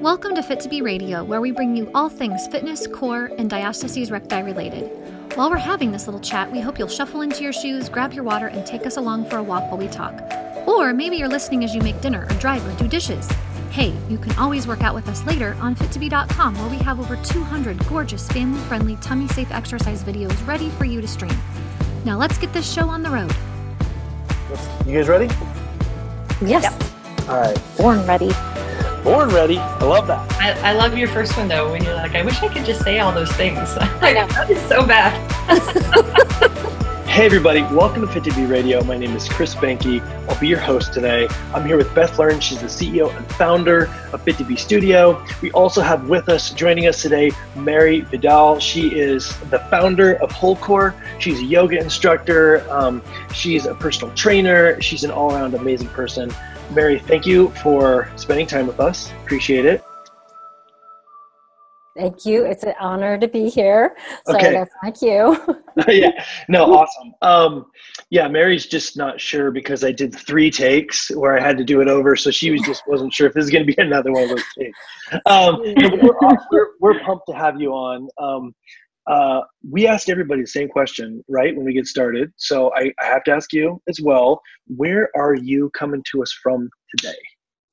Welcome to Fit to Be Radio, where we bring you all things fitness, core, and diastasis recti related. While we're having this little chat, we hope you'll shuffle into your shoes, grab your water, and take us along for a walk while we talk. Or maybe you're listening as you make dinner or drive or do dishes. Hey, you can always work out with us later on fit2be.com where we have over 200 gorgeous family friendly tummy safe exercise videos ready for you to stream. Now let's get this show on the road. You guys ready? Yes. All right. Born ready. Born ready. I love that. I, I love your first one though, when you're like, I wish I could just say all those things. I know that is so bad. Hey everybody, welcome to Fit to Be Radio. My name is Chris Benke. I'll be your host today. I'm here with Beth Learn. She's the CEO and founder of Fit to Be Studio. We also have with us, joining us today, Mary Vidal. She is the founder of Whole Core. She's a yoga instructor. Um, she's a personal trainer. She's an all-around amazing person. Mary, thank you for spending time with us. Appreciate it. Thank you. It's an honor to be here. So Okay. that's my cue. yeah no awesome um yeah mary's just not sure because i did three takes where i had to do it over so she was just wasn't sure if this is going to be another one of those takes um we're, we're, we're pumped to have you on um uh, we asked everybody the same question right when we get started so I, I have to ask you as well where are you coming to us from today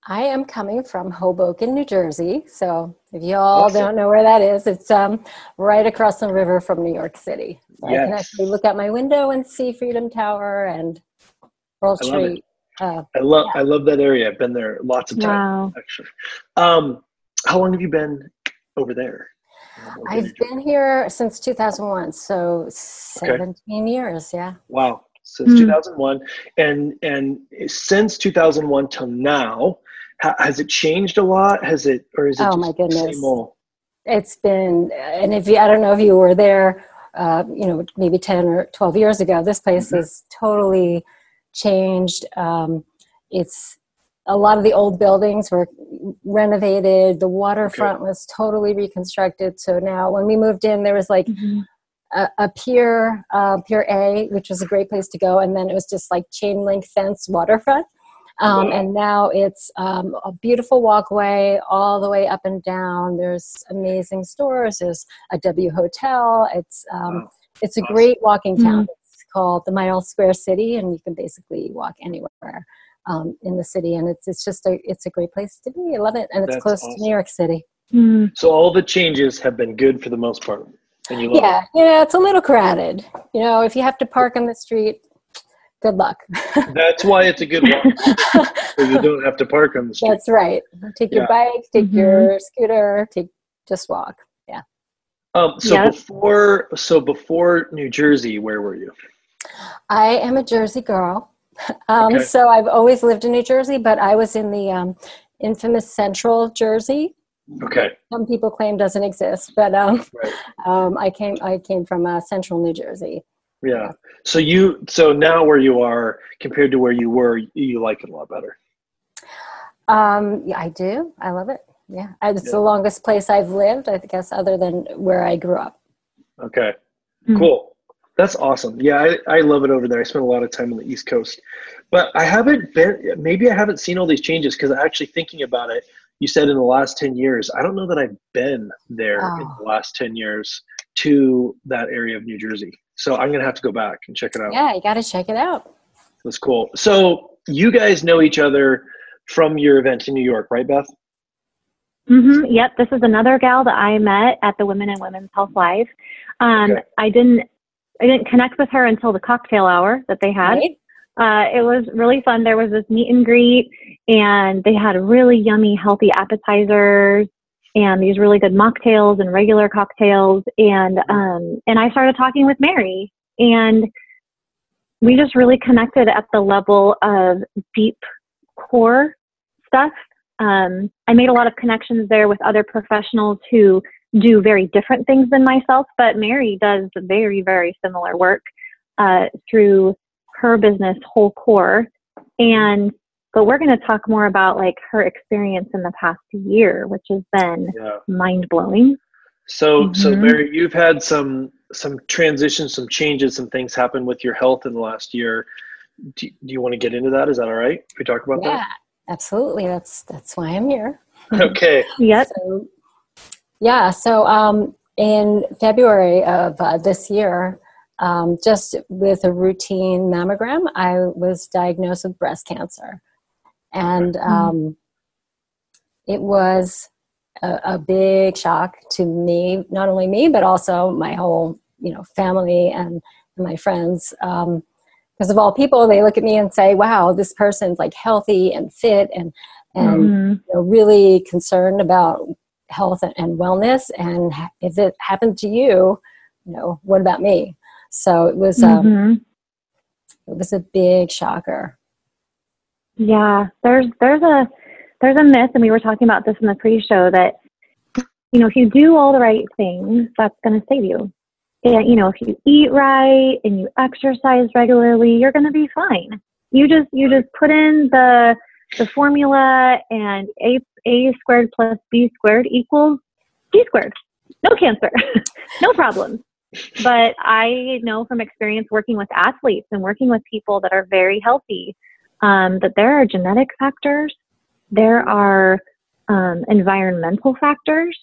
I am coming from Hoboken, New Jersey. So if you all Awesome. don't know where that is, it's um, right across the river from New York City. So I can actually look out my window and see Freedom Tower and World I love. Uh, i love i love that area i've been there lots of times wow. actually um how long have you been over there I've been here since 2001, so 17 years. Yeah. Wow, since Hmm. 2001, and and since 2001 till now, has it changed a lot? Has it, or is it Oh, just my the goodness. same old? it's been and if you i don't know if you were there uh, you know maybe 10 or 12 years ago this place Mhm. has totally changed um, it's a lot of the old buildings were renovated the waterfront was totally reconstructed so now when we moved in there was like a, a pier uh, pier a which was a great place to go and then it was just like chain link fence waterfront um, and now it's um, a beautiful walkway all the way up and down. There's amazing stores. There's a W Hotel. It's um, Wow. it's a Awesome. great walking town. It's called the Mile Square City, and you can basically walk anywhere um, in the city. And it's it's just a it's a great place to be. I love it, and it's That's close awesome. to New York City. So all the changes have been good for the most part, and you love Yeah, yeah, it's a little crowded. You know, if you have to park on the street, good luck. That's why it's a good walk, so you don't have to park on the street. That's right. Take your Yeah. bike, take Mhm. your scooter, take just walk. Yeah. Um, so Yeah. before, so before New Jersey, where were you? I am a Jersey girl. Um, Okay. So I've always lived in New Jersey, but I was in the um, infamous Central Jersey. Okay, Some people claim doesn't exist, but um, right. um, I came I came from uh, Central New Jersey. Yeah. So you, so now where you are compared to where you were, you like it a lot better. Um, yeah, I do. I love it. Yeah, it's Yeah. the longest place I've lived, I guess, other than where I grew up. Okay. Hmm. Cool. That's awesome. Yeah, I, I love it over there. I spent a lot of time on the East Coast. But I haven't been, maybe I haven't seen all these changes because actually thinking about it, you said in the last 10 years, I don't know that I've been there in Oh. the last 10 years to that area of New Jersey. So I'm going to have to go back and check it out. Yeah, you got to check it out. That's cool. So you guys know each other from your event in New York, right, Beth? Mm-hmm. Yep, this is another gal that I met at the Women and Women's Health Live. Um, Okay. I didn't I didn't connect with her until the cocktail hour that they had. Right? Uh, it was really fun. There was this meet and greet, and they had really yummy, healthy appetizers and these really good mocktails and regular cocktails. And um, and I started talking with Mary, and we just really connected at the level of deep core stuff. Um, I made a lot of connections there with other professionals who do very different things than myself, but Mary does very, very similar work uh, through her business, Whole Core. And but we're going to talk more about like her experience in the past year, which has been Yeah. mind blowing. So, so Mhm. Mary, you've had some some transitions, some changes, some things happen with your health in the last year. do, do you want to get into that? Is that all right? If we talk about that? yeah, absolutely. That's that's why I'm here. Okay. Yep. So, yeah. So um, in February of uh, this year, um, just with a routine mammogram, I was diagnosed with breast cancer, and um, it was a, a big shock to me, not only me but also my whole you know family and, and my friends. Um, because of all people, they look at me and say, "Wow, this person's like healthy and fit and and Mhm. you know, really concerned about health and, wellness. And if it happened to you, you know, what about me?" So it was um, Mhm. it was a big shocker. Yeah, there's there's a there's a myth, and we were talking about this in the pre-show that you know if you do all the right things, that's going to save you. And you know if you eat right and you exercise regularly, you're going to be fine. You just you just put in the the formula, and a a squared plus b squared equals c squared. No cancer, no problems. But I know from experience working with athletes and working with people that are very healthy um, that there are genetic factors, there are um, environmental factors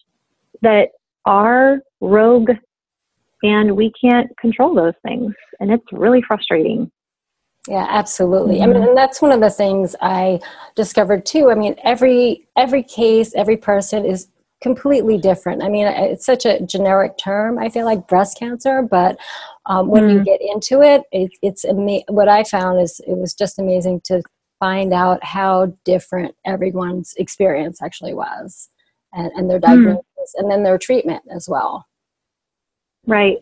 that are rogue, and we can't control those things. And it's really frustrating. Yeah, absolutely. I mean, and that's one of the things I discovered too. I mean, every every case, every person is completely different. I mean, it's such a generic term. I feel like breast cancer, but um, when you get into it, it it's ama- what I found is it was just amazing to find out how different everyone's experience actually was, and, and their diagnosis, and then their treatment as well. Right.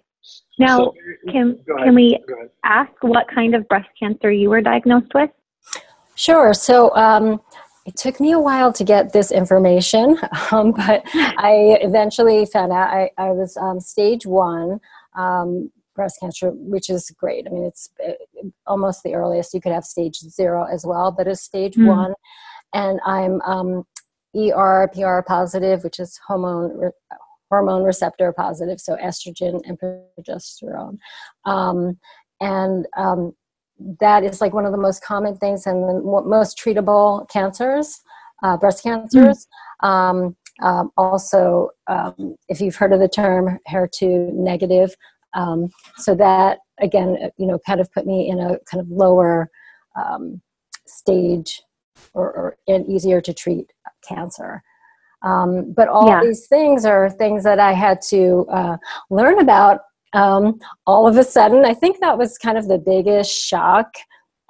Now, So- can can we ask what kind of breast cancer you were diagnosed with? Sure. So um, it took me a while to get this information, um, but I eventually found out I, I was um, stage one um, breast cancer, which is great. I mean, it's uh, almost the earliest you could have stage zero as well, but it's stage Mm. one. And I'm um, ER, PR positive, which is hormone. Re- hormone receptor positive so estrogen and progesterone um, and um, that is like one of the most common things and the most treatable cancers, uh, breast cancers. Um, um, also, um, if you've heard of the term HER2 negative, um, so that again, uh, you know, kind of put me in a kind of lower um, stage or, or an easier to treat cancer. Um, but all Yeah. these things are things that I had to uh, learn about um, all of a sudden. I think that was kind of the biggest shock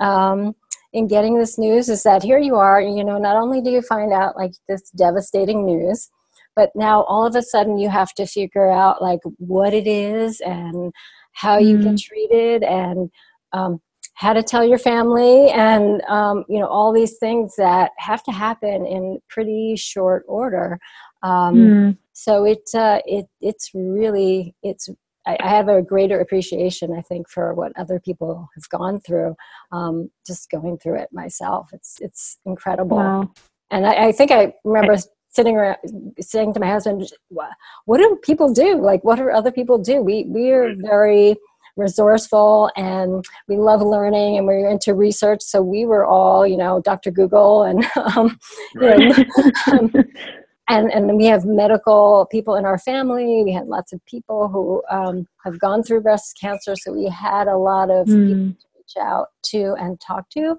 um, in getting this news is that here you are, you know, not only do you find out like this devastating news, but now all of a sudden you have to figure out like what it is and how you get treated and um, how to tell your family and um, you know all these things that have to happen in pretty short order um, Mm. so it uh, it it's really it's I, I have a greater appreciation I think for what other people have gone through um, just going through it myself it's it's incredible Wow. and I, I think I remember sitting around saying to my husband "Wha- what do people do like what do other people do we we are very resourceful and we love learning and we're into research so we were all you know dr google and um, you know, um, and and we have medical people in our family. We had lots of people who um, have gone through breast cancer, so we had a lot of people Mm. to reach out to and talk to.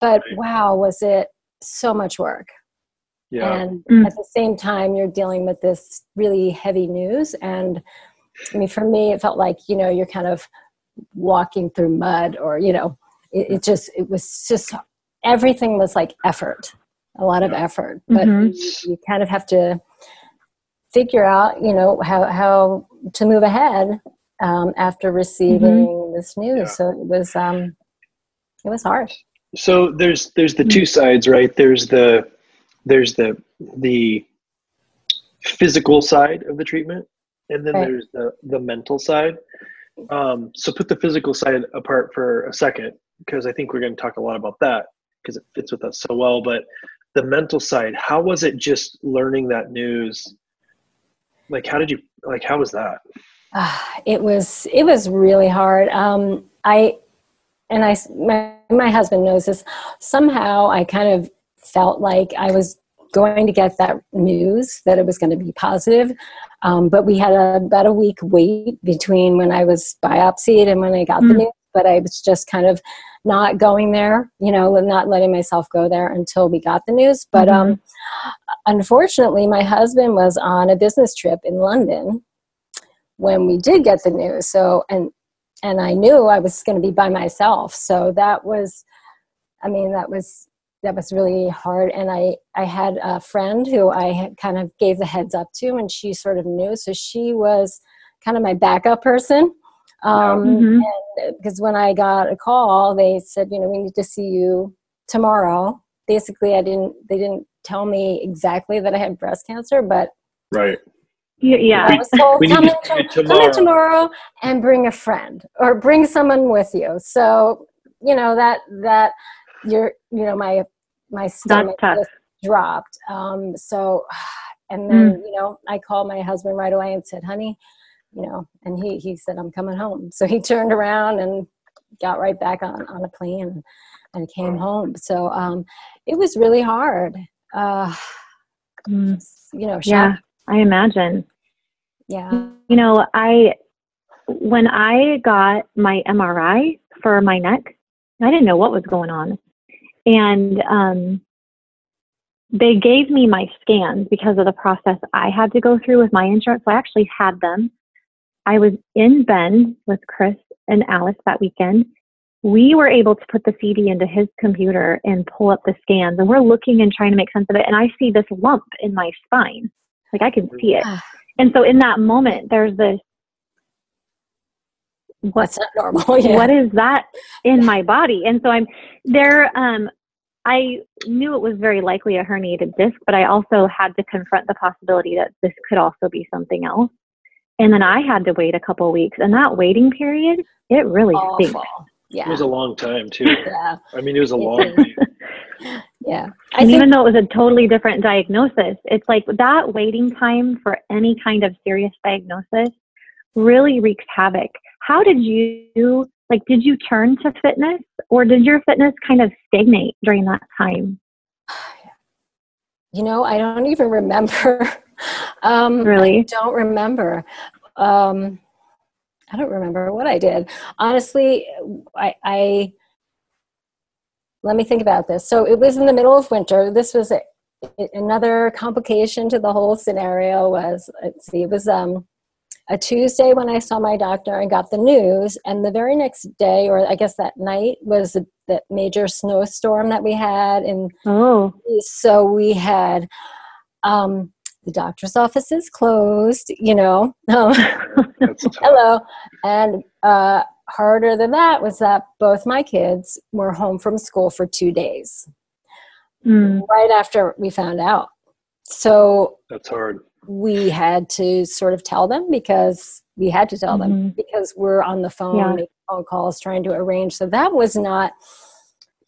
But wow, was it so much work? Yeah. And Mm. at the same time, you're dealing with this really heavy news. And I mean, for me, it felt like you know you're kind of walking through mud, or you know, it, it just it was just everything was like effort, a lot of effort. But Mhm. you, you kind of have to figure out, you know, how how to move ahead um, after receiving this news. Yeah. So it was um, it was hard. so there's there's the two sides right there's the there's the the physical side of the treatment and then Right. there's the the mental side um, so put the physical side apart for a second because i think we're going to talk a lot about that because it fits with us so well but the mental side how was it just learning that news like how did you like how was that Ah, it was it was really hard. Um, I and I, my, my husband knows this. Somehow, I kind of felt like I was going to get that news that it was going to be positive. Um, but we had a, about a week wait between when I was biopsied and when I got mm. the news. But I was just kind of not going there, you know, not letting myself go there until we got the news. But mm-hmm. um, unfortunately, my husband was on a business trip in London when we did get the news. So, and and I knew I was going to be by myself. So that was, I mean, that was that was really hard. And I I had a friend who I kind of gave the heads up to, and she sort of knew. So she was kind of my backup person. Um, mm-hmm. because when I got a call, they said, you know, we need to see you tomorrow. Basically, I didn't. They didn't tell me exactly that I had breast cancer, but right. Yeah, I was told come in, tomorrow. come in tomorrow and bring a friend or bring someone with you. So you know that that you're you know my my stomach just dropped. Um, so and then mm. you know I called my husband right away and said, "Honey, you know," and he he said, "I'm coming home." So he turned around and got right back on on a plane and, and came home. So um, it was really hard. Uh, mm. You know, yeah, I imagine. Yeah. You know, I when I got my MRI for my neck, I didn't know what was going on. And um, they gave me my scans because of the process I had to go through with my insurance. So I actually had them. I was in Bend with Chris and Alice that weekend. We were able to put the CD into his computer and pull up the scans, and we're looking and trying to make sense of it. And I see this lump in my spine. Like I can see it. And so in that moment, there's this what's not normal? Yeah. what is that in my body? And so i'm there um i knew it was very likely a herniated disc but i also had to confront the possibility that this could also be something else. And then i had to wait a couple weeks and that waiting period it really Awful. stinks. Yeah. It was a long time too. Yeah. I mean it was a long yeah. I and even though it was a totally different diagnosis, it's like that waiting time for any kind of serious diagnosis really wreaks havoc. How did you, like, did you turn to fitness or did your fitness kind of stagnate during that time? You know, I don't even remember. um, really? I don't remember. Um, I don't remember what I did. Honestly, I, I let me think about this. So it was in the middle of winter. This was a, another complication to the whole scenario. Was let's see, it was um, a Tuesday when I saw my doctor and got the news, and the very next day, or I guess that night, was the, the major snowstorm that we had, and oh. so we had. Um, the doctor's office is closed, you know. Hello. And uh, harder than that was that both my kids were home from school for two days mm. right after we found out. So that's hard. We had to sort of tell them because we had to tell mm-hmm. them because we're on the phone yeah. making phone calls trying to arrange. So that was not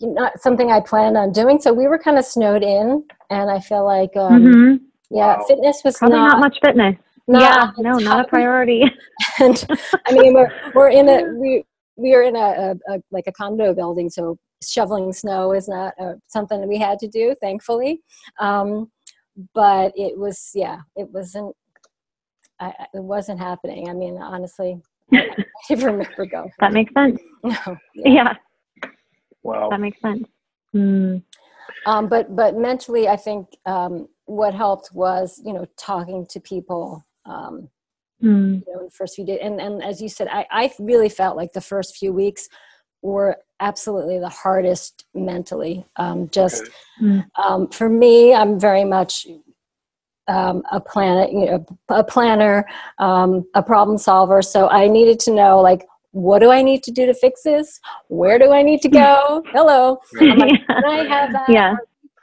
not something I planned on doing. So we were kind of snowed in, and I feel like um, mm-hmm. yeah, wow. fitness was probably not, not much fitness yeah, no, not a priority. and I mean, we're we're in a we we are in a, a, a like a condo building, so shoveling snow is not uh, something that we had to do, thankfully. Um, but it was, yeah, it wasn't. I, it wasn't happening. I mean, honestly, I, I don't remember going. That makes sense. No, yeah. yeah. Wow. That makes sense. Mm. Um, but but mentally, I think um, what helped was you know talking to people um, mm. you know, the first few days. And, and as you said, I, I really felt like the first few weeks were absolutely the hardest mentally. Um, just okay. mm. um, for me, I'm very much um, a planet, you know, a planner, um, a problem solver. So I needed to know like, what do I need to do to fix this? Where do I need to go? Hello. Like, Can I have that? Yeah.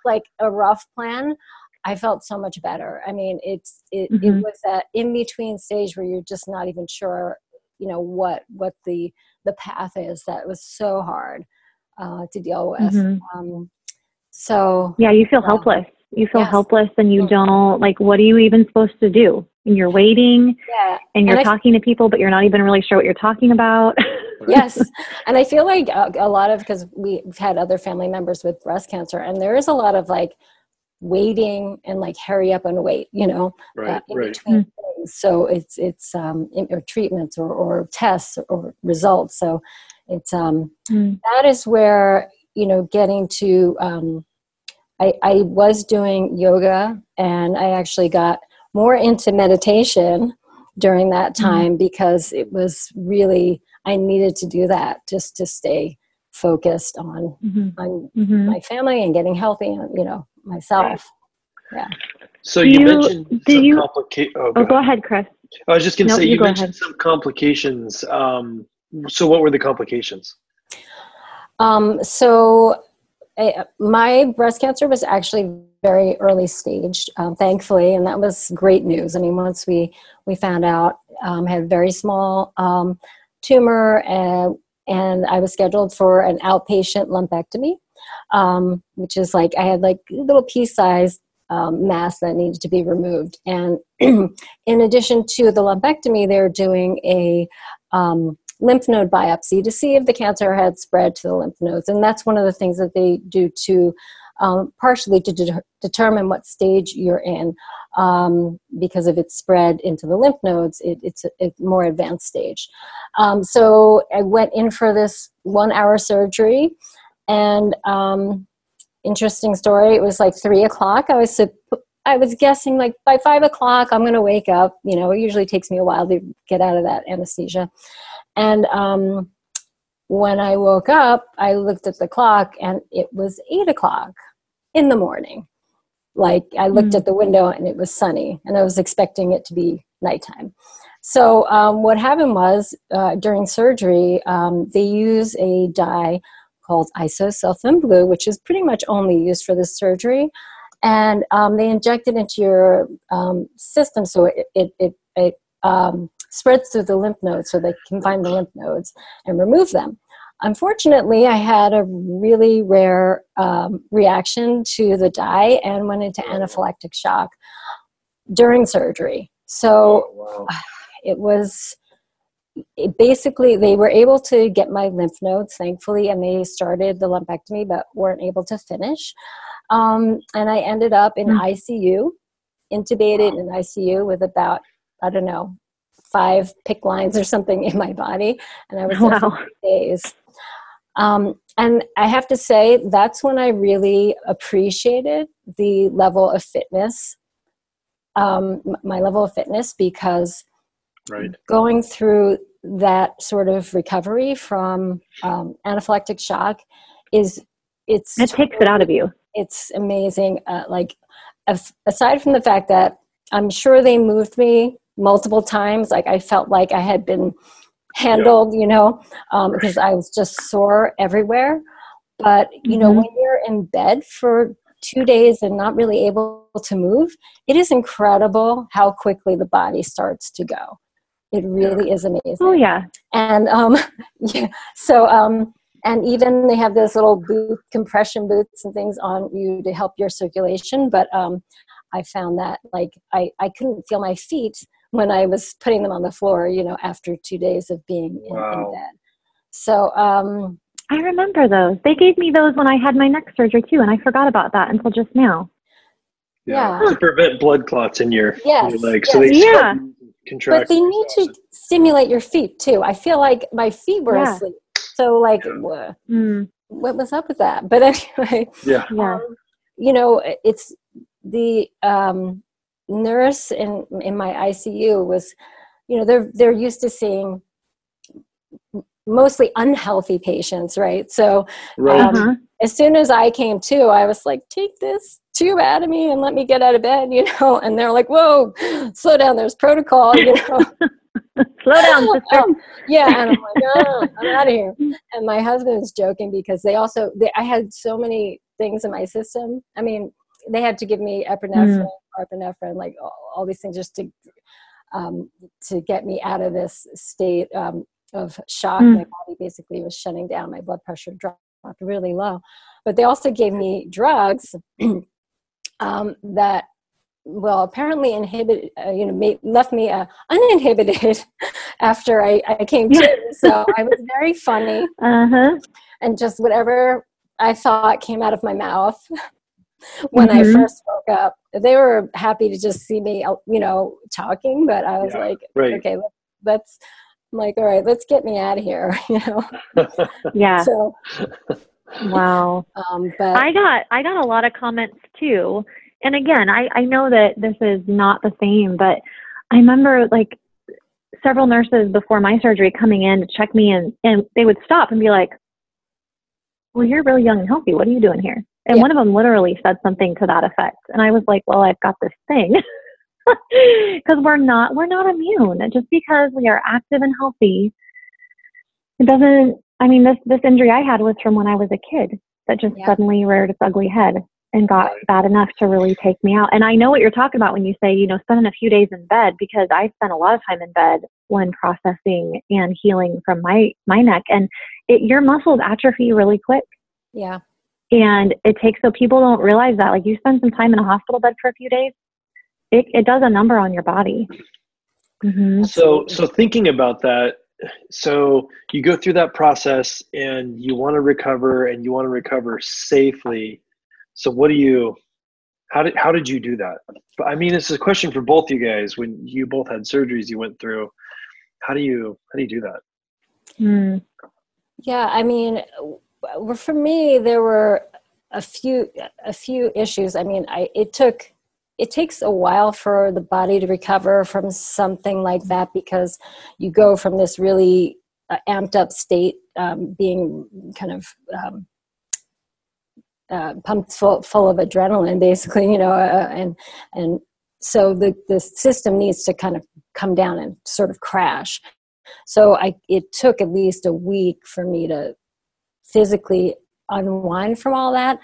Like a rough plan. I felt so much better. I mean, it's it, mm-hmm. it was that in between stage where you're just not even sure, you know, what what the the path is. That was so hard uh, to deal with. Mm-hmm. Um, so yeah, you feel uh, helpless. You feel yes. helpless, and you don't like. What are you even supposed to do? And you're waiting, yeah. and you're and talking to people, but you're not even really sure what you're talking about. yes and i feel like a, a lot of because we've had other family members with breast cancer and there is a lot of like waiting and like hurry up and wait you know Right, uh, in right. between things. so it's it's um in, or treatments or, or tests or results so it's um Mm. that is where you know getting to um I, I was doing yoga and I actually got more into meditation during that Mm-hmm. time because it was really I needed to do that just to stay focused on Mhm. on Mhm. my family and getting healthy and you know myself. Yeah. So you, you- mentioned do some you- complica- Oh, Oh, go go ahead. ahead, Chris. I was just going to No, say you you, mentioned ahead. some complications. Um, so what were the complications? Um, so I, my breast cancer was actually very early stage, um, thankfully, and that was great news. I mean, once we we found out, um, had a very small um, tumor, and and I was scheduled for an outpatient lumpectomy, um, which is like I had like little pea-sized um, mass that needed to be removed, and in addition to the lumpectomy, they're doing a um, lymph node biopsy to see if the cancer had spread to the lymph nodes. And that's one of the things that they do to um, partially to de- determine what stage you're in. Um, because if it's spread into the lymph nodes, it, it's a, a more advanced stage. Um, so I went in for this one hour surgery. And um, interesting story, it was like three o'clock. I was I was guessing like by five o'clock I'm going to wake up. You know, it usually takes me a while to get out of that anesthesia. And um, when I woke up, I looked at the clock and it was eight o'clock in the morning. Like I looked Mm. at the window and it was sunny, and I was expecting it to be nighttime. So um, what happened was uh, during surgery, um, they use a dye called isosulfan blue, which is pretty much only used for this surgery, and um, they inject it into your um, system so it it it, it um, spreads through the lymph nodes, so they can find the lymph nodes and remove them. Unfortunately, I had a really rare um, reaction to the dye and went into anaphylactic shock during surgery. So wow. it was it basically they were able to get my lymph nodes thankfully and they started the lumpectomy but weren't able to finish. Um, and i ended up in Mm. icu intubated in icu with about i don't know five PICC lines or something in my body and i was there for days. Um, and i have to say that's when i really appreciated the level of fitness um, my level of fitness because Right. going through that sort of recovery from um, anaphylactic shock is it's It takes it out of you. it's amazing uh, like af- aside from the fact that i'm sure they moved me multiple times like i felt like i had been handled you know um, because i was just sore everywhere but you know Mhm. when you're in bed for two days and not really able to move it is incredible how quickly the body starts to go it really is amazing Oh yeah. and um, yeah, so um, and even they have those little boot compression boots and things on you to help your circulation. But um, I found that like I I couldn't feel my feet when I was putting them on the floor. You know, after two days of being in, in bed. So um, I remember those. They gave me those when I had my neck surgery too, and I forgot about that until just now. Yeah. Yeah. To prevent blood clots in your, Yes, your legs. So they Yeah. Contract. but they need to stimulate your feet too. I feel like my feet were Yeah. asleep. So like, wha- Mm, what was up with that? But anyway. Yeah. yeah. um, you know it's the um, nurse in in my ICU was you know they're they're used to seeing mostly unhealthy patients right so Right. Um, Uh-huh. as soon as I came to I was like take this tube out of me and let me get out of bed you know and they're like whoa slow down there's protocol you know Slow down, sister. Um, yeah, and I'm like, oh, I'm out of here. And my husband's joking because they also, they, I had so many things in my system. I mean, they had to give me epinephrine, epinephrine, like all, all these things just to, um, to get me out of this state um, of shock. Mm. My body basically was shutting down. My blood pressure dropped really low. But they also gave me drugs um, that well apparently inhibited uh, you know made, left me uh, uninhibited after I, I came to so i was very funny Uh-huh. and just whatever i thought came out of my mouth when Mhm. i first woke up they were happy to just see me uh, you know talking but i was Yeah, like right. okay let- let's I'm like all right let's get me out of here you know Yeah. so Wow. um but I got I got a lot of comments too. And again, I, I know that this is not the same, but I remember like several nurses before my surgery coming in to check me and, and they would stop and be like, Well, you're really young and healthy. What are you doing here? And Yeah. one of them literally said something to that effect. And I was like, Well, I've got this thing. Because we're not we're not immune. Just because we are active and healthy, it doesn't I mean this this injury I had was from when I was a kid that just Yeah. suddenly reared its ugly head and got Right. bad enough to really take me out. And I know what you're talking about when you say, you know, spending a few days in bed because I spent a lot of time in bed when processing and healing from my my neck and it your muscles atrophy really quick yeah and it takes so people don't realize that like you spend some time in a hospital bed for a few days it, it does a number on your body hmm So, so thinking about that, so you go through that process and you want to recover and you want to recover safely. So, what do you? How did how did you do that? But I mean, it's a question for both you guys. When you both had surgeries, you went through. How do you how do you do that? mm. Yeah, I mean, for me, there were a few a few issues. I mean, I it took it takes a while for the body to recover from something like that because you go from this really uh, amped up state, um, being kind of um, uh, pumped full, full of adrenaline, basically, you know, uh, and and so the the system needs to kind of come down and sort of crash. So I it took at least a week for me to physically unwind from all that.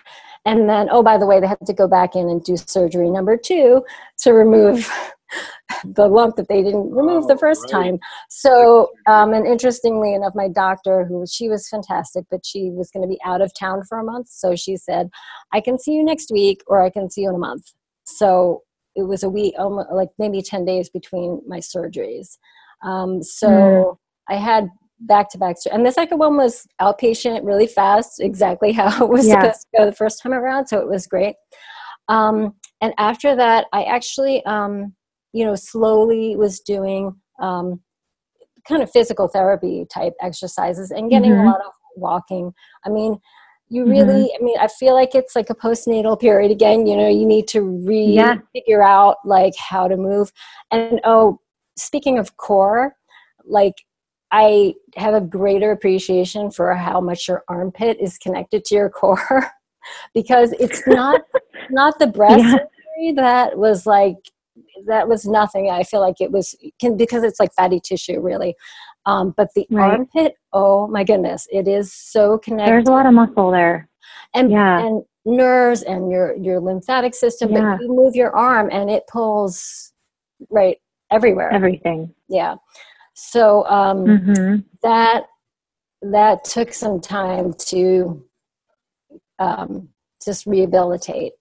And then, oh, by the way, they had to go back in and do surgery number two to remove the lump that they didn't remove the Oh, first right. time. So, um, and interestingly enough, my doctor, who she was fantastic, but she was going to be out of town for a month. So she said, I can see you next week or I can see you in a month. So it was a week, almost like maybe 10 days between my surgeries. Um, so I had back to back, and the second one was outpatient, really fast, exactly how it was Yeah. supposed to go the first time around. So it was great. Um, and after that, I actually, um, you know, slowly was doing um, kind of physical therapy type exercises and getting Mhm. a lot of walking. I mean, you really, I mean, I feel like it's like a postnatal period again. You know, you need to re Yeah. figure out like how to move. And oh, speaking of core, like I have a greater appreciation for how much your armpit is connected to your core because it's not not the breast Yeah. surgery that was like that was nothing. I feel like it was can because it's like fatty tissue really. Um, but the Right. armpit, oh my goodness, it is so connected there's a lot of muscle there and yeah. and nerves and your your lymphatic system. Yeah. But you move your arm and it pulls right everywhere. everything yeah. So um, hmm that that took some time to um, just rehabilitate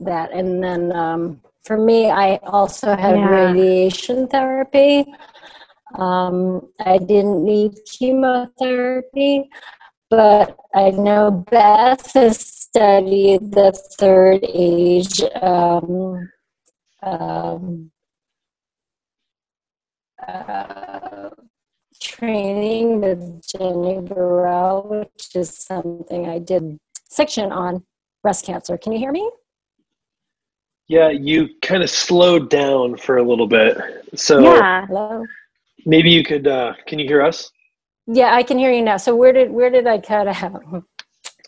that. And then um, for me i also had Yeah. radiation therapy. Um, i didn't need chemotherapy but i know beth has studied the third age um, um, uh, training with Jenny Burrell, which is something I did section on breast cancer. Can you hear me? Yeah, you kind of slowed down for a little bit. So yeah Hello. maybe you could. Uh, can you hear us? Yeah, I can hear you now. So where did where did I cut out?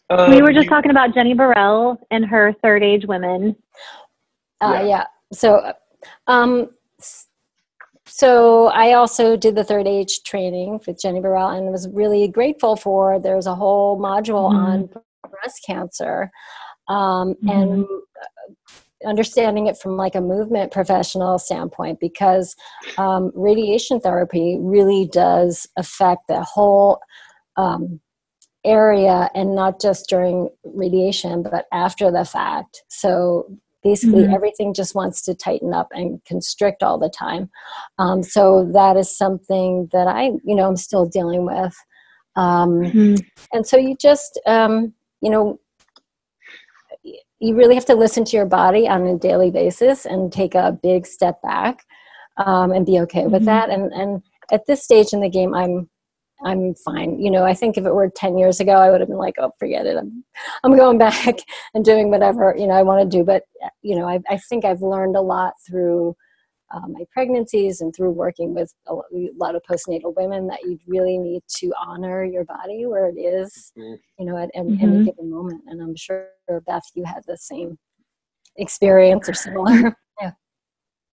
Um, we were just you- talking about jenny burrell and her third age women Uh, Yeah. yeah. So, um, s- so I also did the third age training with Jenny Burrell and was really grateful for. There's a whole module Mhm. on breast cancer, um, and uh, understanding it from like a movement professional standpoint because um, radiation therapy really does affect the whole um, area and not just during radiation but after the fact so basically Mhm. everything just wants to tighten up and constrict all the time um, so that is something that i you know i'm still dealing with um, Mhm. and so you just um, you know you really have to listen to your body on a daily basis and take a big step back um, and be okay with Mhm. that and and at this stage in the game i'm i'm fine you know i think if it were 10 years ago i would have been like oh forget it i'm, I'm going back and doing whatever you know i want to do but you know i, I think i've learned a lot through uh, my pregnancies and through working with a lot of postnatal women that you really need to honor your body where it is, Mhm. you know, at, at Mhm. any given moment. And I'm sure Beth, you had the same experience or similar. yeah.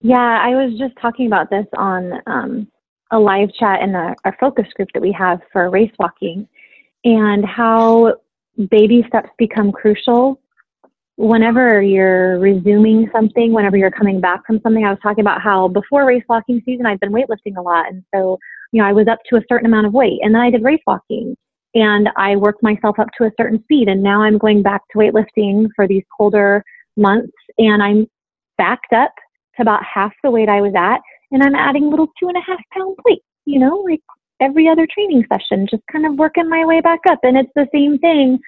Yeah, I was just talking about this on um, a live chat in our focus group that we have for race walking, and how baby steps become crucial whenever you're resuming something, whenever you're coming back from something. I was talking about how before race walking season, I'd been weightlifting a lot, and so you know I was up to a certain amount of weight, and then I did race walking, and I worked myself up to a certain speed, and now I'm going back to weightlifting for these colder months, and I'm backed up to about half the weight I was at, and I'm adding little two and a half pound plates, you know, like every other training session, just kind of working my way back up. And it's the same thing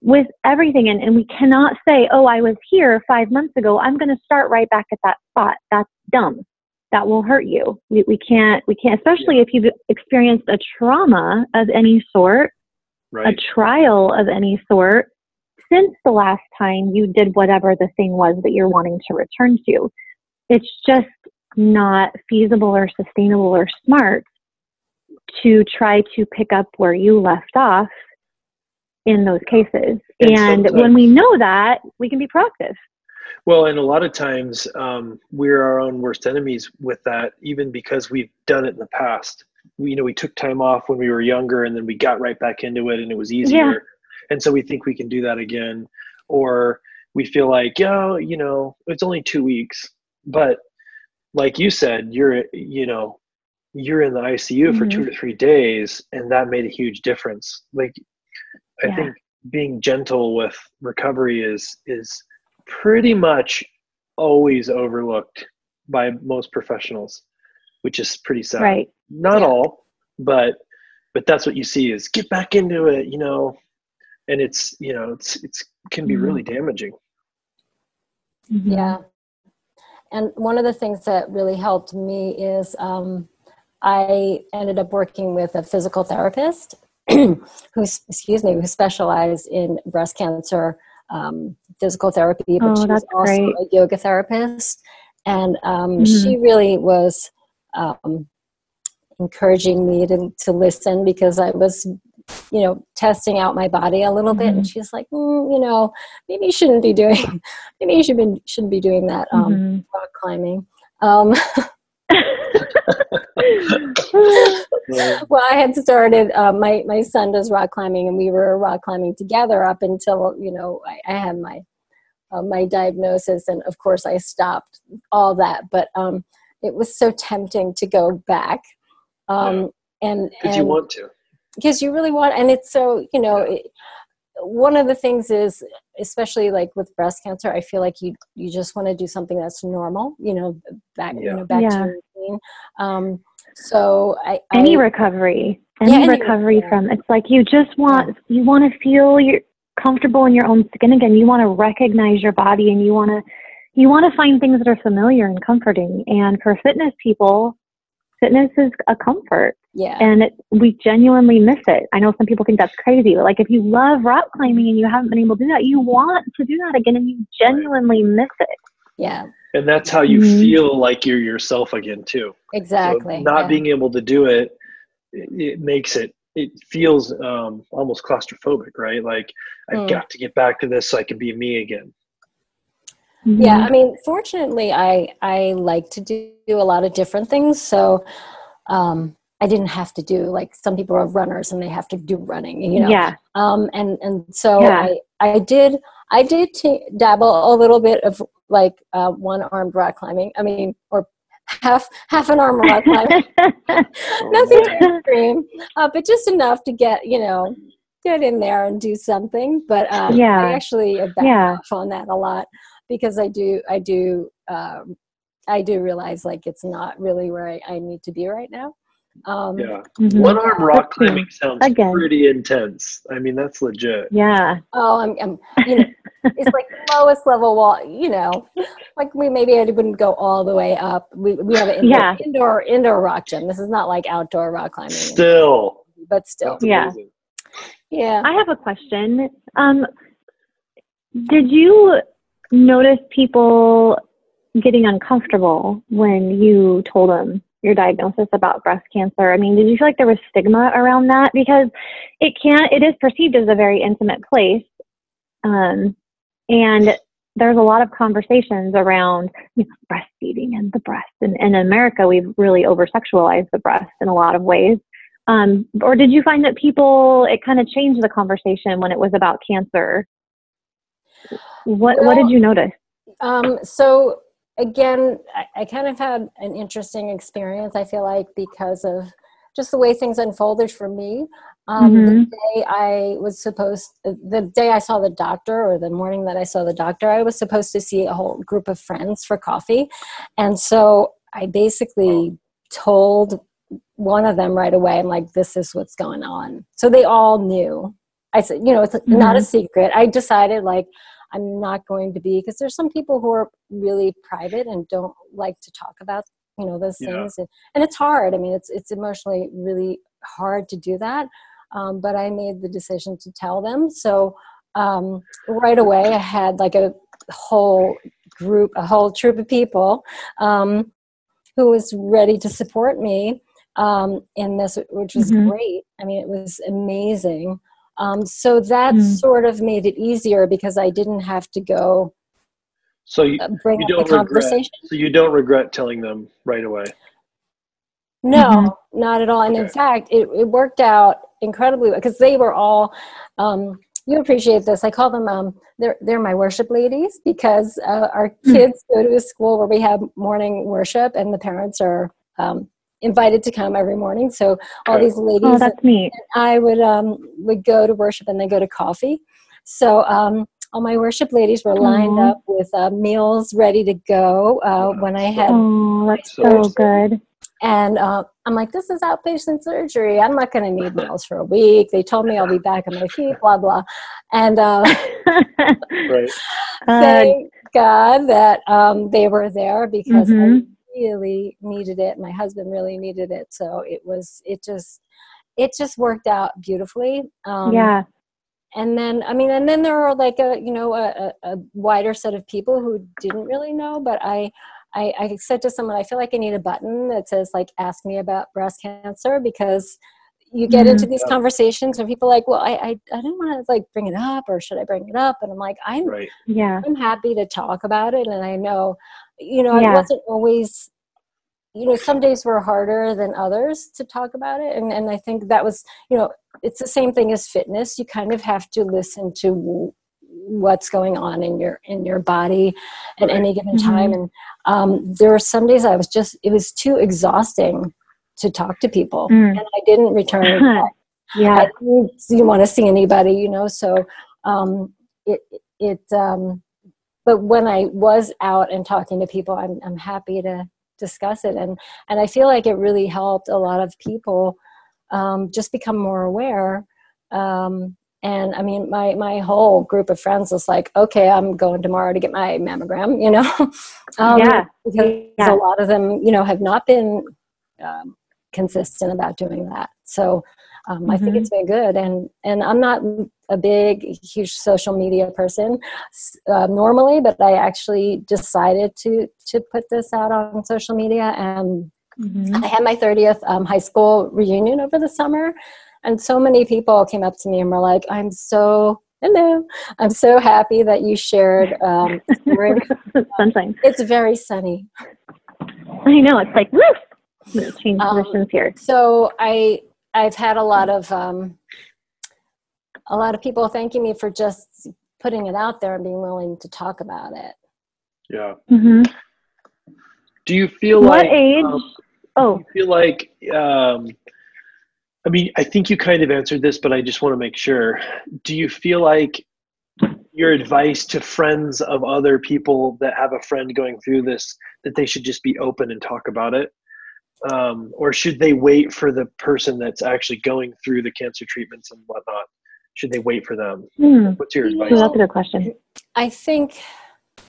with everything. And, and we cannot say, oh, I was here five months ago. I'm going to start right back at that spot. That's dumb. That will hurt you. We, we can't, we can't, especially if you've experienced a trauma of any sort, Right. a trial of any sort since the last time you did whatever the thing was that you're wanting to return to. It's just not feasible or sustainable or smart to try to pick up where you left off in those cases. And And, when we know that, we can be proactive. Well, and a lot of times um, we're our own worst enemies with that, even because we've done it in the past. We, you know, we took time off when we were younger, and then we got right back into it, and it was easier. Yeah. And so we think we can do that again, or we feel like, yeah, you know, it's only two weeks, but like you said, you're, you know, you're in the ICU for Mhm. two to three days, and that made a huge difference. Like, I Yeah. think being gentle with recovery is is pretty much always overlooked by most professionals, which is pretty sad. Right. Not Yeah. all, but but that's what you see is get back into it, you know, and it's you know it's it's can be Mhm. really damaging. Yeah. And one of the things that really helped me is um, I ended up working with a physical therapist who's, excuse me, who specialized in breast cancer um, physical therapy, but Oh, she was also great. a yoga therapist. And um, Mhm. she really was um, encouraging me to, to listen because I was, you know, testing out my body a little bit. And Mhm. she's like, mm, you know, maybe you shouldn't be doing, maybe you should be, shouldn't be doing that um, Mhm. rock climbing. Um, well, I had started. Uh, my my son does rock climbing, and we were rock climbing together up until you know I, I had my uh, my diagnosis, and of course I stopped all that. But um, it was so tempting to go back, um, and Because you want to. Because you really want and it's so you know it, one of the things is especially like with breast cancer i feel like you you just want to do something that's normal you know back you know back Yeah. to your routine. Um so i any I, recovery any any recovery recovery. from it's like you just want you want to feel your comfortable in your own skin again. You want to recognize your body and you want to you want to find things that are familiar and comforting. And for fitness people fitness is a comfort yeah and it, we genuinely miss it i know some people think that's crazy but like if you love rock climbing and you haven't been able to do that you want to do that again and you genuinely miss it yeah And that's how you Mhm. feel like you're yourself again too. exactly So not yeah. being able to do it, it, it makes it. It feels um, almost claustrophobic, right? Like I've Mm. got to get back to this so I can be me again. yeah Mhm. i mean fortunately i i like to do, do a lot of different things so um i didn't have to do like some people are runners and they have to do running you know yeah um and and so Yeah. i i did i did t- dabble a little bit of like uh, one armed rock climbing i mean or half half an arm rock climbing nothing extreme uh, but just enough to get you know get in there and do something. But um, Yeah. I actually back Yeah. off on that a lot because I do, I do, um, I do realize like it's not really where I, I need to be right now. Um, Yeah. Mhm. One arm rock climbing sounds Again. pretty intense. I mean, that's legit. Yeah. Oh, I'm, I'm you know, it's like lowest level wall, you know, like we maybe I wouldn't go all the way up. We, we have an indoor, Yeah. indoor, indoor rock gym. This is not like outdoor rock climbing, Still. but still, That's Yeah. amazing. yeah. I have a question. Um, did you notice people getting uncomfortable when you told them your diagnosis about breast cancer? I mean, did you feel like there was stigma around that? Because it can, it is perceived as a very intimate place. Um, and there's a lot of conversations around you know, breastfeeding and the breast. And, and in America, we've really over sexualized the breast in a lot of ways. Um, or did you find that people, it kind of changed the conversation when it was about cancer? What, what did you notice? Um, so again, I, I kind of had an interesting experience. I feel like because of just the way things unfolded for me. Um, The Mhm. day I was supposed, the day I saw the doctor, or the morning that I saw the doctor, I was supposed to see a whole group of friends for coffee, and so I basically told one of them right away. I'm like, "This is what's going on." So they all knew. I said, "You know, it's not a Mhm. secret." I decided like I'm not going to be because there's some people who are really private and don't like to talk about you know those Yeah. things and, and it's hard. I mean, it's it's emotionally really hard to do that. Um, but I made the decision to tell them. So um, right away, I had like a whole group, a whole troop of people um, who was ready to support me um, in this, which was Mhm. great. I mean, it was amazing. Um, so that Mm. sort of made it easier because I didn't have to go So you, uh, bring you up the don't regret. conversation. So you don't regret telling them right away. No, Mhm. not at all. And in fact, it, it worked out incredibly because they were all. Um, you appreciate this. I call them. Um, they're they're my worship ladies because uh, our Hmm. kids go to a school where we have morning worship, and the parents are um, invited to come every morning. So all these ladies, Oh, that's neat. I would um, would go to worship and then go to coffee. So um, all my worship ladies were lined Aw. up with uh, meals ready to go uh, when I had Oh, that's So so good. and uh, I'm like, this is outpatient surgery. I'm not going to need meals for a week. They told me I'll be back on my feet, blah, blah. And uh, Right. Uh, thank God that um, they were there because Mhm. Really needed it. My husband really needed it. So it was, it just, it just worked out beautifully. Um, yeah. and then i mean and then there were like a you know a, a, a wider set of people who didn't really know but I, I i said to someone i feel like i need a button that says like ask me about breast cancer because you get into these Yeah. conversations and people are like well i i, I don't want to like bring it up or should i bring it up and i'm like i'm Right. Yeah. i'm happy to talk about it and i know you know Yeah. i wasn't always you know some days were harder than others to talk about it and and i think that was you know it's the same thing as fitness you kind of have to listen to what's going on in your in your body at Right. any given Mhm. time and um, there were some days i was just it was too exhausting to talk to people Mm. and i didn't return yeah. I didn't, didn't want to see anybody, you know. So um, it it. Um, but when I was out and talking to people, I'm I'm happy to discuss it, and and I feel like it really helped a lot of people um, just become more aware. Um, and I mean, my my whole group of friends was like, okay, I'm going tomorrow to get my mammogram, you know. um, Yeah. because Yeah. a lot of them, you know, have not been um, consistent about doing that. So um, I think it's been good, and and I'm not a big, huge social media person uh, normally, but I actually decided to to put this out on social media, and Mhm. I had my 30th um, high school reunion over the summer, and so many people came up to me and were like, "I'm so." Hello. I'm so happy that you shared. Um. Sunshine. it's very sunny. I know. It's like, woo! Let's change Um, here. So I I've had a lot of um, a lot of people thanking me for just putting it out there and being willing to talk about it. Yeah. Mm-hmm. Do you feel What like age? um, Oh, do you feel like um, I mean, I think you kind of answered this, but I just want to make sure. Do you feel like your advice to friends of other people that have a friend going through this that they should just be open and talk about it? Um, or should they wait for the person that's actually going through the cancer treatments and whatnot? Should they wait for them? Hmm. What's your advice? So that's a good question. I think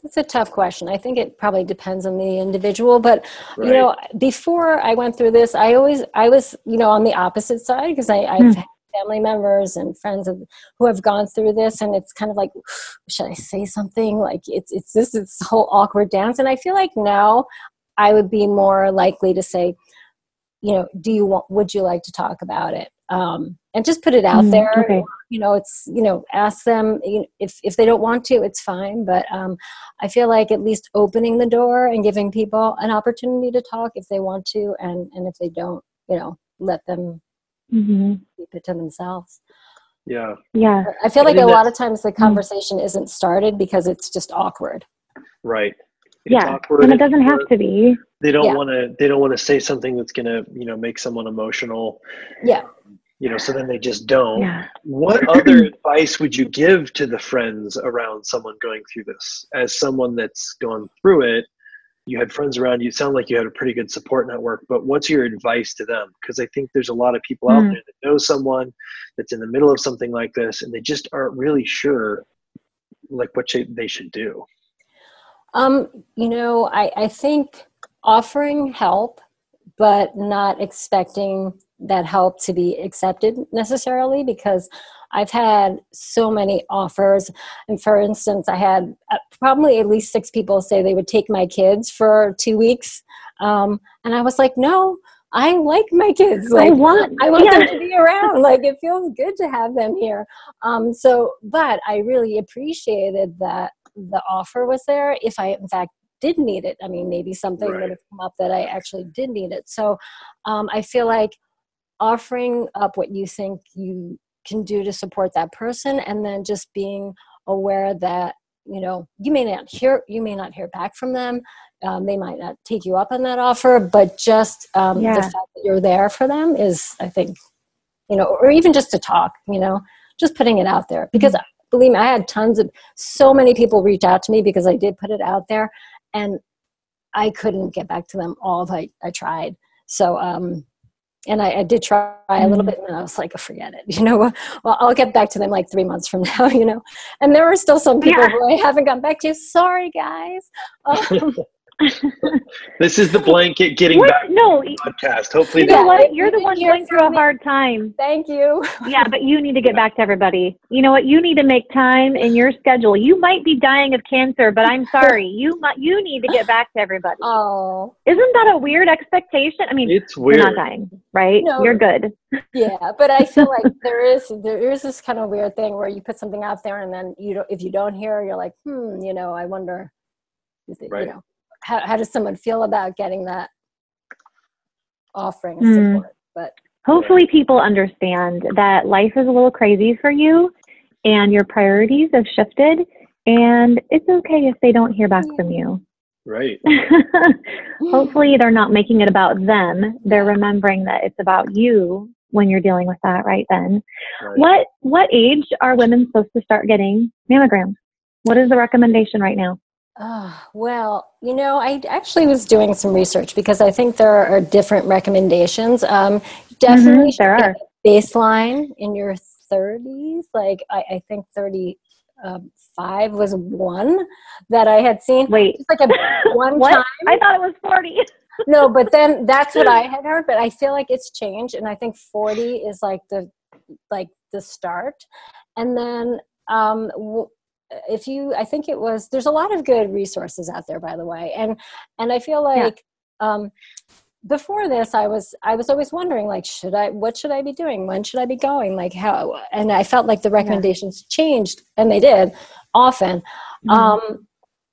it's a tough question. I think it probably depends on the individual, but Right. you know, before I went through this, I always I was you know on the opposite side because I I've had family members and friends of, who have gone through this, and it's kind of like, should I say something? Like it's it's this this whole awkward dance, and I feel like now I would be more likely to say, you know, do you want? Would you like to talk about it? Um, and just put it out Mm, there okay. you know it's you know ask them you know, if if they don't want to it's fine but um i feel like at least opening the door and giving people an opportunity to talk if they want to and and if they don't you know let them hmm keep it to themselves Yeah. Yeah. i feel I like think a lot of times the conversation isn't started because it's just awkward Right. It's Yeah. awkward And it doesn't have to be. they don't Yeah. want to they don't want to say something that's going to you know make someone emotional yeah you know so then they just don't Yeah. what other advice would you give to the friends around someone going through this as someone that's gone through it you had friends around you it sound like you had a pretty good support network but what's your advice to them because i think there's a lot of people out Mm. there that know someone that's in the middle of something like this and they just aren't really sure like what they they should do Um, you know, I, I think offering help, but not expecting that help to be accepted necessarily because I've had so many offers. And for instance, I had uh, probably at least six people say they would take my kids for two weeks. Um, and I was like, no, I like my kids. I want. I want yeah. them to be around. Like it feels good to have them here. Um, so, but I really appreciated that the offer was there. If I, in fact, did need it, I mean, maybe something Right. would have come up that I actually did need it. So, um, I feel like offering up what you think you can do to support that person, and then just being aware that you know you may not hear you may not hear back from them. Um, they might not take you up on that offer but just um, Yeah. the fact that you're there for them is i think you know or even just to talk you know just putting it out there. Because believe me i had tons of so many people reach out to me because i did put it out there and i couldn't get back to them all if i, I tried. So um and I, I did try a little Mhm. bit and i was like forget it you know well i'll get back to them like three months from now you know and there are still some people Yeah. who i haven't gotten back to sorry guys um, this is the blanket getting What? back No, podcast hopefully you know what? You're the one going through a hard time. thank you Yeah, but you need to get back to everybody. You know what? You need to make time in your schedule. You might be dying of cancer, but I'm sorry. You might. You need to get back to everybody. oh Isn't that a weird expectation? I mean, it's you're weird not dying, right? No. You're good. yeah but i feel like there is there is this kind of weird thing where you put something out there and then you don't if you don't hear you're like hmm you know i wonder if it- Right. you know how, how does someone feel about getting that offering of Hmm. support but Hopefully, people understand that life is a little crazy for you, and your priorities have shifted. And it's okay if they don't hear back from you. right Hopefully, they're not making it about them. They're remembering that it's about you when you're dealing with that right then. right. What what age are women supposed to start getting mammograms? What is the recommendation right now? Ah, well, you know, I actually was doing some research because I think there are different recommendations. Um, definitely, Mhm, there are. baseline in your 30s. Like, I, I think 35 was one that I had seen. Wait, It's like a one time. I thought it was 40. No, but then that's what I had heard. But I feel like it's changed, and I think 40 is like the like the start, and then um, w- if you, I think it was. There's a lot of good resources out there, by the way, and and I feel Yeah. like. Um, before this i was i was always wondering like should i what should i be doing when should i be going like how and i felt like the recommendations changed and they did often Mm-hmm. um,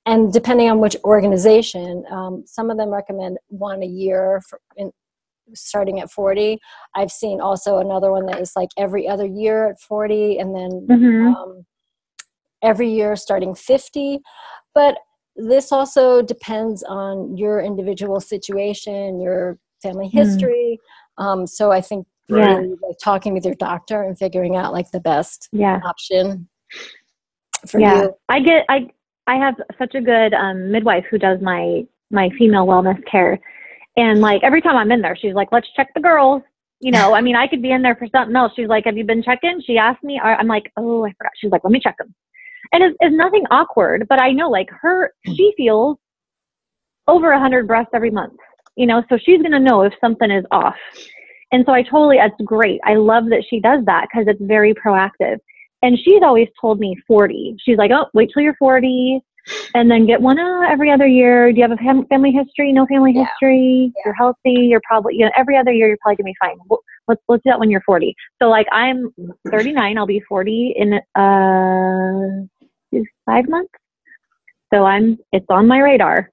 and depending on which organization um, some of them recommend one a year for in, starting at 40 i've seen also another one that is like every other year at 40 and then Mhm. um, every year starting 50 but this also depends on your individual situation your family Hmm. history um, so i think yeah. really, like, talking with your doctor and figuring out like the best yeah. option for yeah. you. I get I I have such a good um, midwife who does my my female wellness care, and like every time I'm in there, she's like, "Let's check the girls." You know, I mean, I could be in there for something else. She's like, "Have you been checking?" She asked me. I'm like, "Oh, I forgot." She's like, "Let me check them," and it's, it's nothing awkward, but I know like her, she feels over a hundred breasts every month. You know, so she's gonna know if something is off. And so I totally, that's great. I love that she does that because it's very proactive. And she's always told me 40. She's like, oh, wait till you're 40 and then get one uh, every other year. Do you have a fam- family history? No family yeah. history. Yeah. You're healthy. You're probably, you know, every other year you're probably gonna be fine. let's let's do that when you're 40. So like I'm 39. I'll be 40 in uh five months. So I'm it's on my radar.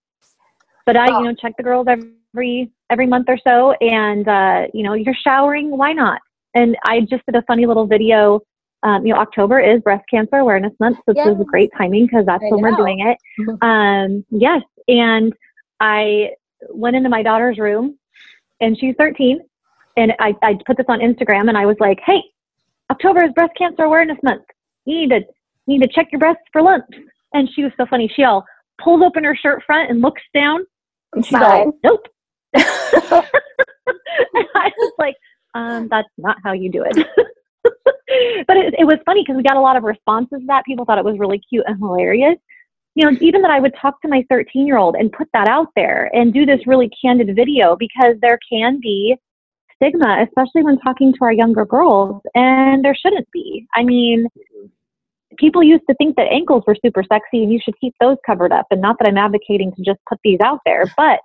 But I, oh. you know, check the girls every every month or so, and uh, you know, you're showering. Why not? And I just did a funny little video um, you know, October is Breast Cancer Awareness Month, so this is great timing because that's I when know. we're doing it. Um, yes, and I went into my daughter's room, and she's 13, and I, I put this on Instagram, and I was like, "Hey, October is Breast Cancer Awareness Month. You need to need to check your breasts for lumps." And she was so funny. She all pulls open her shirt front and looks down. And she's like, "Nope." I was like, um, "That's not how you do it." but it, it was funny because we got a lot of responses to that. People thought it was really cute and hilarious. You know, even that I would talk to my 13 year old and put that out there and do this really candid video because there can be stigma, especially when talking to our younger girls, and there shouldn't be. I mean, people used to think that ankles were super sexy and you should keep those covered up. And not that I'm advocating to just put these out there, but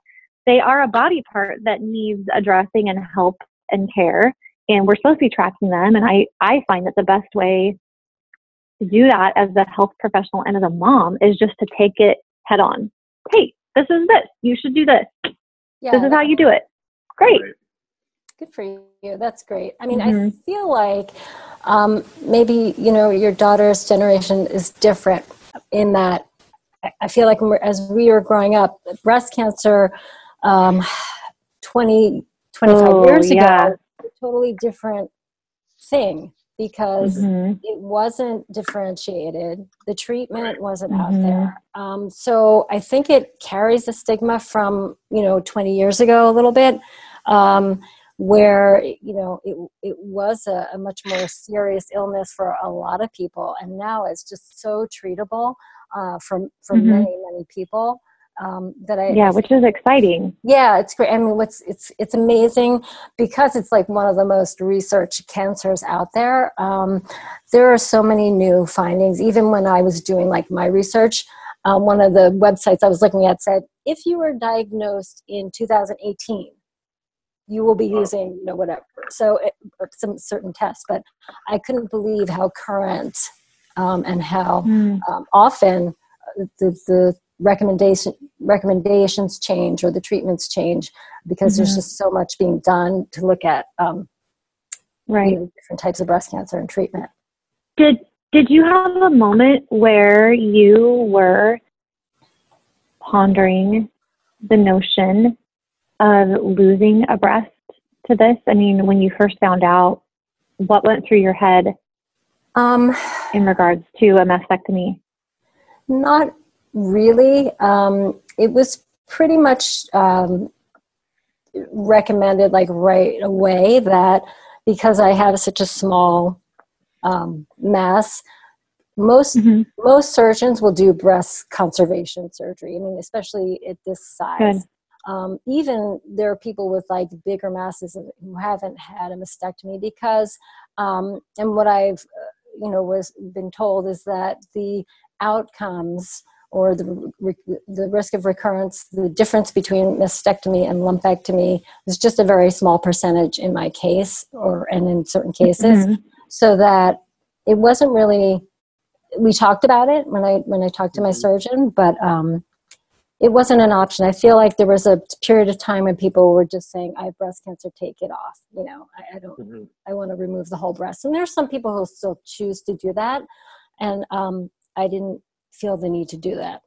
they are a body part that needs addressing and help and care and we're supposed to be tracking them. And I, I find that the best way to do that as a health professional and as a mom is just to take it head on. Hey, this is this. You should do this. Yeah, this is how you do it. Great. Good for you. That's great. I mean, mm-hmm. I feel like um, maybe, you know, your daughter's generation is different in that I feel like as we were growing up, breast cancer um, 20, 25 oh, years yeah. ago totally different thing because mm-hmm. it wasn't differentiated. The treatment wasn't mm-hmm. out there. Um, so I think it carries the stigma from, you know, 20 years ago a little bit, um, where, you know, it, it was a, a, much more serious illness for a lot of people. And now it's just so treatable uh, for, for mm-hmm. many, many people um, that I yeah, which is exciting. Yeah, it's great. I mean, what's it's it's amazing because it's like one of the most researched cancers out there. Um, there are so many new findings. Even when I was doing like my research, um, one of the websites I was looking at said if you were diagnosed in 2018 you will be using you know whatever so it, some certain tests but i couldn't believe how current um, and how mm. um, often uh, the, the recommendation recommendations change or the treatments change because mm-hmm. there's just so much being done to look at um, right you know, different types of breast cancer and treatment did did you have a moment where you were pondering the notion of losing a breast to this i mean when you first found out what went through your head um, in regards to a mastectomy not really. Um, it was pretty much um, recommended like right away that because I have such a small um, mass, most mm-hmm. most surgeons will do breast conservation surgery. I mean, especially at this size. Um, even there are people with like bigger masses who haven't had a mastectomy because, um, and what I've uh, you know was been told is that the outcomes or the, the risk of recurrence, the difference between mastectomy and lumpectomy is just a very small percentage in my case, or and in certain cases, mm-hmm. so that it wasn't really. We talked about it when I when I talked to my mm-hmm. surgeon, but um, it wasn't an option. I feel like there was a period of time when people were just saying, "I have breast cancer, take it off." You know, I, I don't. Mm-hmm. I want to remove the whole breast, and there's some people who still choose to do that, and um, I didn't feel the need to do that.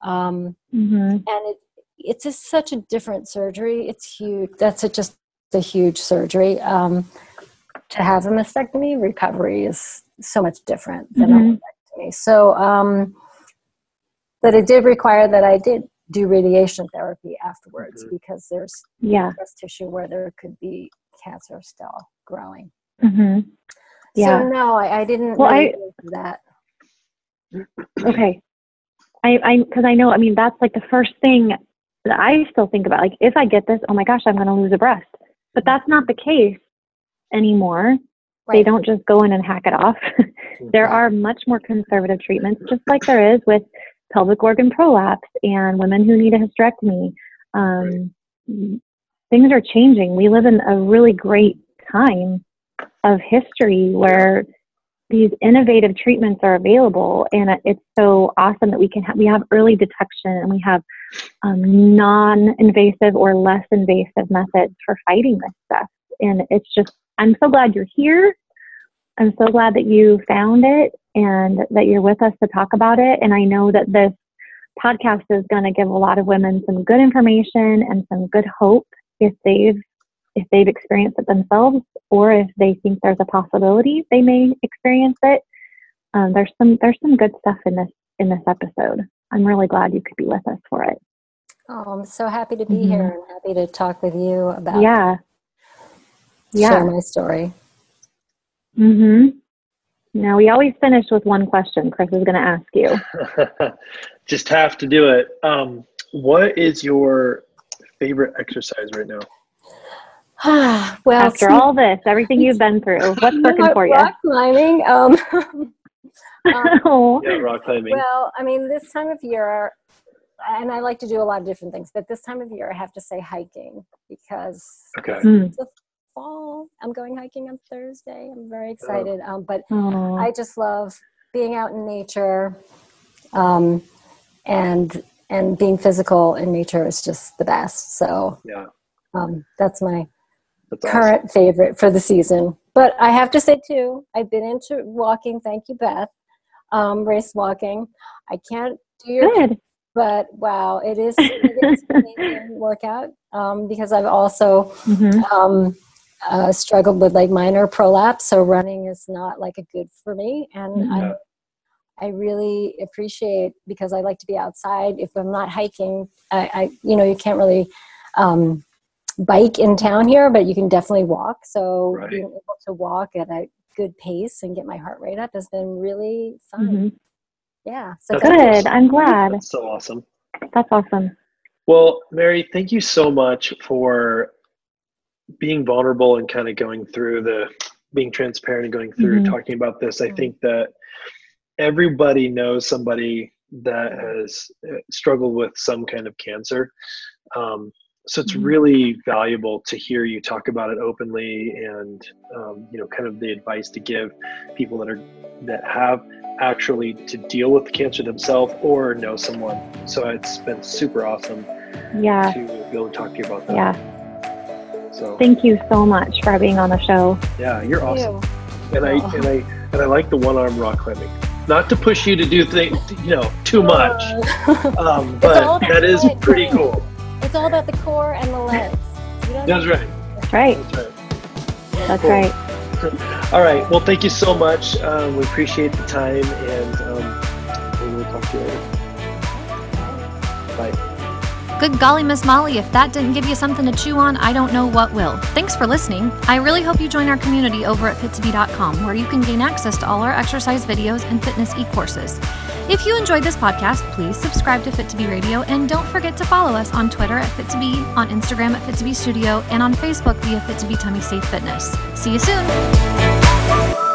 Um, mm-hmm. And it, it's just such a different surgery. It's huge. That's a, just a huge surgery. Um, to have a mastectomy, recovery is so much different than Mhm. a mastectomy. So, um, but it did require that I did do radiation therapy afterwards Mhm. because there's Yeah. breast tissue where there could be cancer still growing. hmm Yeah. So no, I, I didn't Well, really I- go that. Okay. I, I, because I know, I mean, that's like the first thing that I still think about. Like, if I get this, oh my gosh, I'm going to lose a breast. But that's not the case anymore. They don't just go in and hack it off. there are much more conservative treatments, just like there is with pelvic organ prolapse and women who need a hysterectomy. Um, Things are changing. We live in a really great time of history where these innovative treatments are available, and it's so awesome that we can ha- we have early detection and we have um, non-invasive or less invasive methods for fighting this stuff. And it's just I'm so glad you're here. I'm so glad that you found it and that you're with us to talk about it. And I know that this podcast is going to give a lot of women some good information and some good hope if they've if they've experienced it themselves or if they think there's a possibility they may experience it. Um, there's some there's some good stuff in this in this episode. I'm really glad you could be with us for it. Oh, I'm so happy to be Mhm. here and happy to talk with you about Yeah. share Yeah. my story. Mhm. Now we always finish with one question. Chris is going to ask you. Just have to do it. Um, what is your favorite exercise right now? well, After all this, everything you've been through, what's working what, for you? Rock climbing. Um, um, oh, Yeah, rock climbing. well, I mean, this time of year, and I like to do a lot of different things, but this time of year, I have to say hiking because Okay. Hmm. it's the fall. I'm going hiking on Thursday. I'm very excited. Um, but Oh. I just love being out in nature, um, and and being physical in nature is just the best. So Yeah, um, that's my that's awesome. current favorite for the season. But I have to say too, I've been into walking. Thank you, Beth. Um, race walking. I can't do your, good. but wow, it is, it is an workout um, because I've also hmm um, uh, struggled with like minor prolapse, so running is not like a good for me, and Yeah. I. I really appreciate because I like to be outside. If I'm not hiking, I, I you know, you can't really um, bike in town here, but you can definitely walk. So Right. being able to walk at a good pace and get my heart rate up has been really fun. hmm Yeah. So That's thank. Good. I'm glad. That's so awesome. That's awesome. Well, Mary, thank you so much for being vulnerable and kind of going through the being transparent and going through Mhm. talking about this. I think that everybody knows somebody that has uh, struggled with some kind of cancer. Um, so it's Mhm. really valuable to hear you talk about it openly and um, you know kind of the advice to give people that are that have actually to deal with the cancer themselves or know someone. So it's been super awesome Yeah. to be able to talk to you about that. Yeah. So Thank you so much for being on the show. yeah, you're Thank awesome. you. And I Oh. and I and I like the one arm rock climbing. Not to push you to do things, you know, too much. Um, but that is pretty doing. cool. it's all about the core and the legs. That's right. That's right. That's right. That's Cool. right. All right. Well, thank you so much. Um, we appreciate the time, and um, we will talk to you later. Good golly, Miss Molly, if that didn't give you something to chew on, I don't know what will. Thanks for listening. I really hope you join our community over at fit2be.com, where you can gain access to all our exercise videos and fitness e courses. If you enjoyed this podcast, please subscribe to Fit to Be Radio and don't forget to follow us on Twitter at Fit to Be, on Instagram at Fit to Be Studio, and on Facebook via Fit to Be Tummy Safe Fitness. See you soon.